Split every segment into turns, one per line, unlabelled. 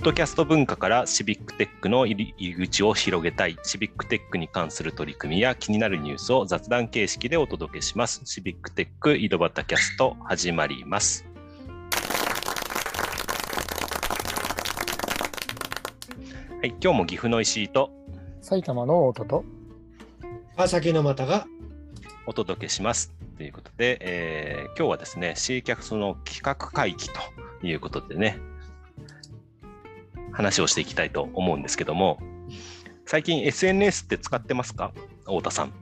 ッドキャスト文化からシビックテックの入り口を広げたい、シビックテックに関する取り組みや気になるニュースを雑談形式でお届けします。シビックテック井戸端キャスト始まります。はい、今日も岐阜の石井と
埼玉の音と
川崎の又が
お届けします。ということで、えー今日はですね、C キャストの企画会議ということでね、話をしていきたいと思うんですけども、最近 SNS って使ってますか？太田さん。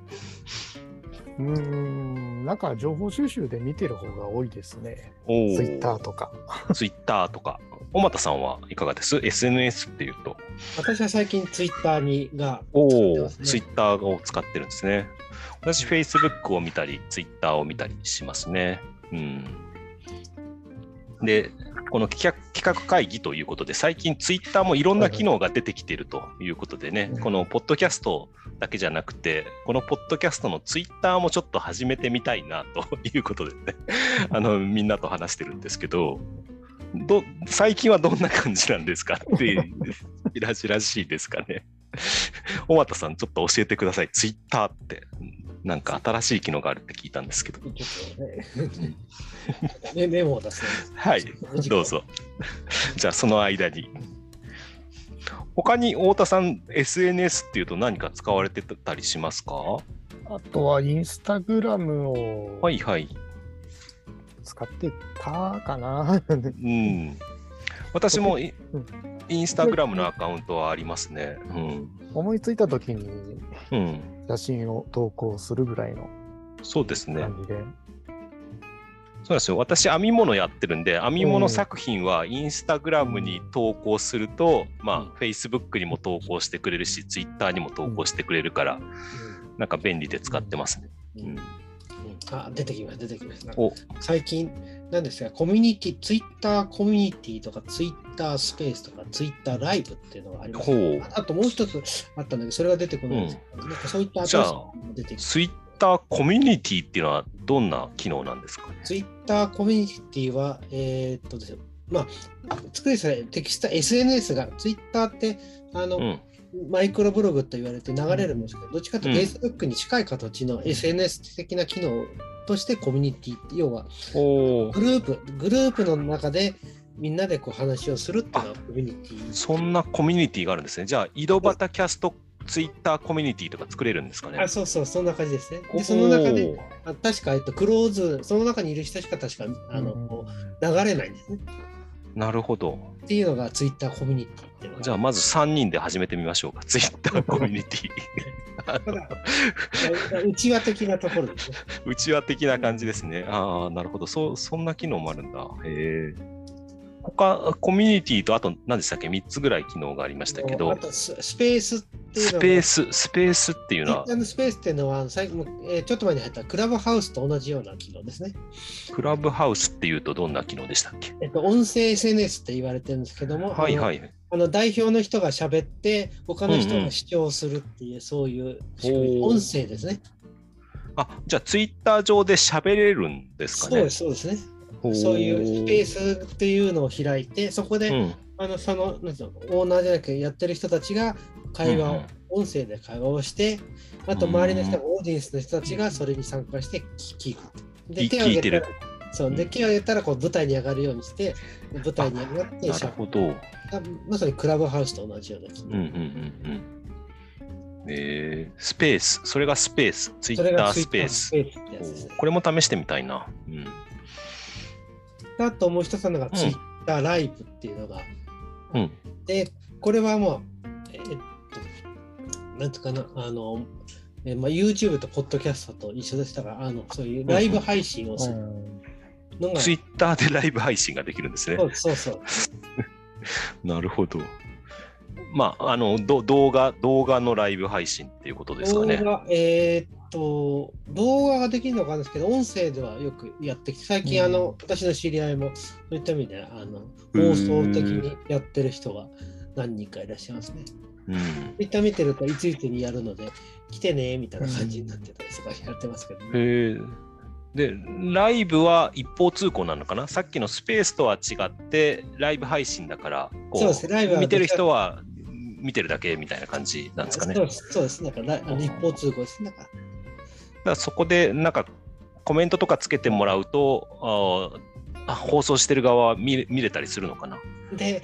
うーんなんか情報収集で見てる方が多いですね。
お
ツイッターとか。
ツイッターとか。小俣さんはいかがです ?SNS っていうと。
私は最近ツイッターにが
お
使ってますね
ツイッターを使ってるんですね。私、Facebook を見たり、ツイッターを見たりしますね。うん。で、この企画企画会議ということで、最近ツイッターもいろんな機能が出てきているということでね、
うん
このポッドキャストだけじゃなくて、このポッドキャストのツイッターもちょっと始めてみたいなということでね、あのみんなと話してるんですけど、ど最近はどんな感じなんですかっていらしらしいですかね。小俣さん、ちょっと教えてください。ツイッターって、なんか新しい機能があるって聞いたんですけど。
ちょっとねメメモを出すね。
はい、どうぞ。じゃあ、その間に。他に太田さん、SNS っていうと何か使われてたりしますか？
あとはインスタグラムを
はいはい。
使ってたかな。
うん。私もインスタグラムのアカウントはありますね。うん。
思いついた時に
うん。
写真を投稿するぐらいの
そうですね。そうなんですよ。私、編み物やってるんで、編み物作品はインスタグラムに投稿すると、まあ、Facebook にも投稿してくれるし、Twitter にも投稿してくれるから、なんか便利で使ってますね。うん
うんあ出てきました、出てきました。
お。
最近、なんですか、コミュニティ、ツイッターコミュニティとか、ツイッタースペースとか、ツイッターライブっていうのがあります、
ほう。
ああともう一つあったんだけど、それが出てこないんですけど、なん。かそういった新しいのが出てきて、
Twitter コミュニティっていうのはどんな機能なんですかね？
ツイッターコミュニティは、えーっとですね、まあ、作りさえテキスト SNS が、ツイッターって、あの、
うん。
マイクロブログと言われて流れるんですけど、どっちかというと
うん
Facebook に近い形の SNS 的な機能としてコミュニティって、要は
お
グループ、グループの中でみんなでこう話をするっていうのがコミュニティ。
そんなコミュニティがあるんですね。じゃあ、井戸端キャスト Twitter コミュニティとか作れるんですかね
あ、そうそう、そんな感じですね。で、その中で、あ確か、えっと、クローズ、その中にいる人しか確かあの、流れないんですね。
なるほど。
っていうのがツイッターコミュニティっていうのが。
じゃあ、まず3人で始めてみましょうか。Twitter コミュニティ。
ただ内輪的なところですね。
うちわ的な感じですね。ああ、なるほど。そそんな機能もあるんだ。へえ。他、コミュニティとあと何でしたっけ ?3 つぐらい機能がありましたけ
あ
ど、
とススペースっていうの
ス
が
ペース、スペースっていうのは
スペースっていうのは、最後えーちょっと前に入ったクラブハウスと同じような機能ですね。
クラブハウスっていうとどんな機能でしたっけ？
えっと、音声 SNS って言われてるんですけども、
はいはい。
あのあの代表の人が喋って、他の人が視聴するっていう、そういう仕組み
おー
音声ですね。
あ、じゃあツイッター上で喋れるんですかね？
そうです、そうですね。
ほ
そういうスペースっていうのを開いて、そこで、
うん。
あのそのなんのオーナーじゃなくてやってる人たちが会話を、
うんうん
音声で会話をして、あと周りの人が、オーディエンスの人たちがそれに参加して聞く。で、
い
手を挙げ
てる、
そう、で、
うん
手を挙げたらこう舞台に上がるようにして、舞台に上がって
な
しゃ
るほど。うん
まさにクラブハウスと同じような機能
うんうんうん。えー、スペース。それがスペース。ツイッタースペース。これも試してみたいな。うん。
あともう一つのがツイッターライブっていうのが、
うん。
で、これはもう、えっと、なんていうかな、あの、えまあ、YouTube とポッドキャストと一緒でしたが、あのそういうライブ配信をするのが、
ツイッターでライブ配信ができるんですね。
そうそうそう。
なるほど。まあ、あの、ど動画、動画のライブ配信っていうことですかね。
動画、えーっと、動画ができるのかなんですけど、音声ではよくやってきて、最近、
うん
あの、私の知り合いも、そういった意味で、あの、放送的にやってる人が何人かいらっしゃいますね。
うん。
ツイッター見てると、いついつにやるので、来てね、みたいな感じになってたりとかやってますけど、ね。
で、ライブは一方通行なのかな？さっきのスペースとは違って、ライブ配信だから、こ
そうですねライブは
見てる人は見てるだけみたいな感じなんですかね。
そうですそうです。なんかライあの一方通行です。なんか
らそこでなんかコメントとかつけてもらうと、あ放送してる側は見れ見れたりするのかな？
で、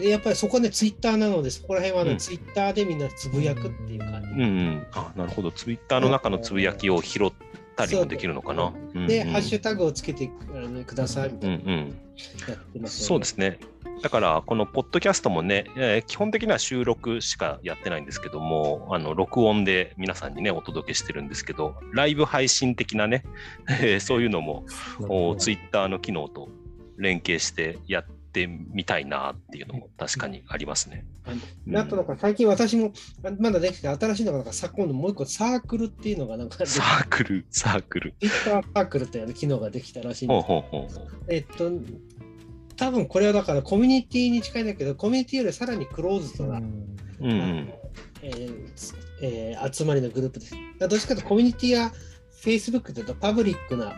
やっぱりそこね、ツイッターなので、そこら辺はね、
うん
ツイッターでみんなつぶやくっていう感じ。
うんうん。あ、なるほど。ツイッターの中のつぶやきを拾ったりもできるのかな？うんうん
で、ハッシュタグをつけてくださいみたいな
うんうん。そうですね。だから、このポッドキャストもね、えー基本的には収録しかやってないんですけども、あの録音で皆さんにね、お届けしてるんですけど、ライブ配信的なね、えーそういうのもツイッターの機能と連携してやってみたいなっていうのも確かにありますね。うん。
あとなんか最近私もあまだできて新しいのがなんかさ今度もう一個サークルっていうのがなんかツ
サークル、サークル。
イッターサークルっていう機能ができたらしいんです
ほうほうほう。
えっと多分これはだからコミュニティに近いんだけどコミュニティよりさらにクローズドな、
うん。うん。
えーつえー集まりのグループです。どっちかというとコミュニティや Facebook というとパブリックな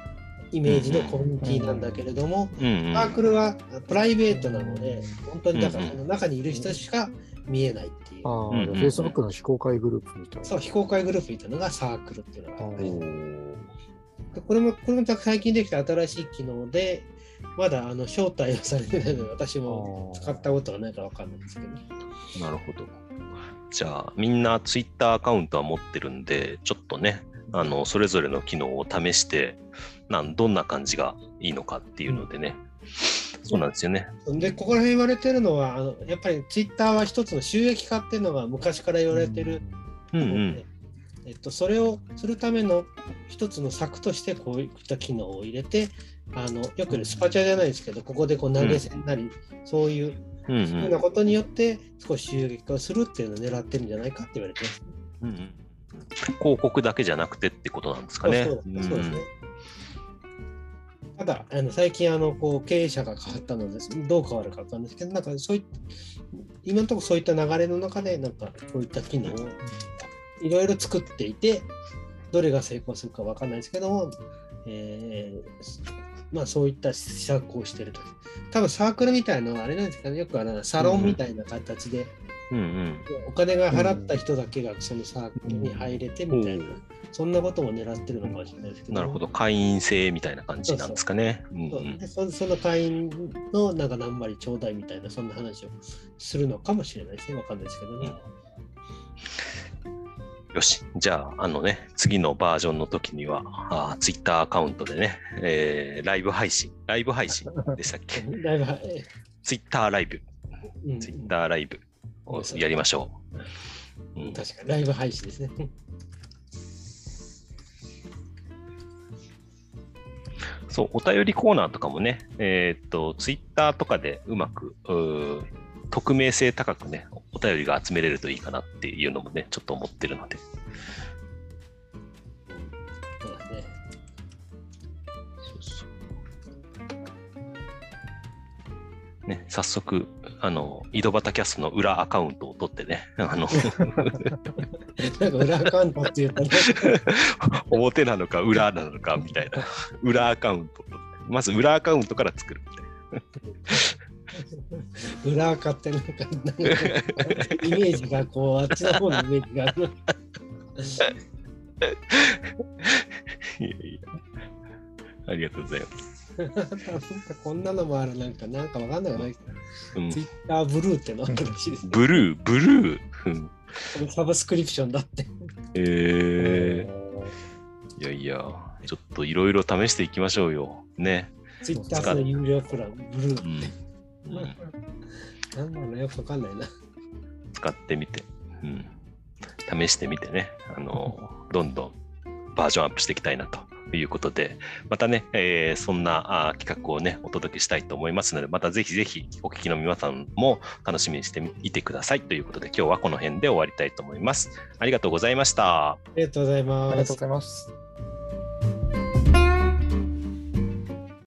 イメージのコミュニティなんだけれども、
うんうん。
サークルはプライベートなので、本当にだから
うん
その中にいる人しか見えないっていう、
ああ、Facebook の非公開グループみたいな。
そう、非公開グループみたいなのがサークルっていうのがあって、
うん
でこれも、これも最近できた新しい機能で、まだあの招待をされてないので、私も使ったことはないからわかんないんですけど、
なるほど。じゃあ、みんなツイッターアカウントは持ってるんで、ちょっとね、あのそれぞれの機能を試してなん、どんな感じがいいのかっていうのでね、そうなんですよね。
で、ここら辺言われてるのは、あのやっぱりツイッターは一つの収益化っていうのが昔から言われてる
うんう
と思って
ん。
えっと、それをするための一つの策としてこういった機能を入れてあのよくねスパチャじゃないですけどここでこう投げ銭なり、そういう
うん
ふうなことによって少し収益化をするっていうのを狙ってるんじゃないかって言われてます。
うんうん広告だけじゃなくてってことなんですかね。
そうそうそうですね。ただあの最近あのこう経営者が変わったのでどう変わるかわかんないですけどなんかそうい今のところそういった流れの中でなんかこういった機能をいろいろ作っていてどれが成功するかわかんないですけども、えーまあそういった施策をしてると。多分サークルみたいなのはあれなんですかねよくあのサロンみたいな形で、
うんうん
お金が払った人だけがそのサークルに入れてみたいな、そんなことも狙ってるのかもしれないですけど。
なるほど、会員制みたいな感じなんですかね。うん
その会員のなんか何割ちょうだいみたいなそんな話をするのかもしれないですね。わかんないですけどね。
よし、じゃあ、あのね、次のバージョンの時には、あツイッターアカウントでね、えーライブ配信、ライブ配信でしたっけ？
だいぶ、え
ツイッターライブ、
うん、
ツイッターライブをやりましょう。うん。
確かにライブ配信ですね。
そう、お便りコーナーとかもね、えーっと、ツイッターとかでうまく、うー匿名性高くね、お便りが集めれるといいかなっていうのもね、ちょっと思ってるので。
そうですね。
そうそうね、早速、あの、井戸端キャストの裏アカウントを取ってね、あの、
なんか裏アカウントっていうとね、
表なのか裏なのかみたいな、裏アカウント。まず裏アカウントから作るみたいな。
裏アカってなんか、なんかイメージがこう、あっちの方のイメージがある。
いやいや。ありがとうございます。
こんなのもある、なんか、なんかわかんないない。
うん
ツイッターブルーってのらしいです、ね。
ブルー、ブルー。うん
サブスクリプションだって。
えー、いやいや、ちょっといろいろ試していきましょうよ。ね。
ツイッターの有料プラン、ブルー
うん
って。
うん
なんだろうよくわかんないな。
使ってみて、うん、試してみてね、あの、どんどんバージョンアップしていきたいなということで、またね、えーそんなあー企画をね、お届けしたいと思いますので、またぜひぜひお聞きの皆さんも楽しみにしていてくださいということで、今日はこの辺で終わりたいと思います。ありがとうございました。
ありがとうございます
ありがとうご。ざいます。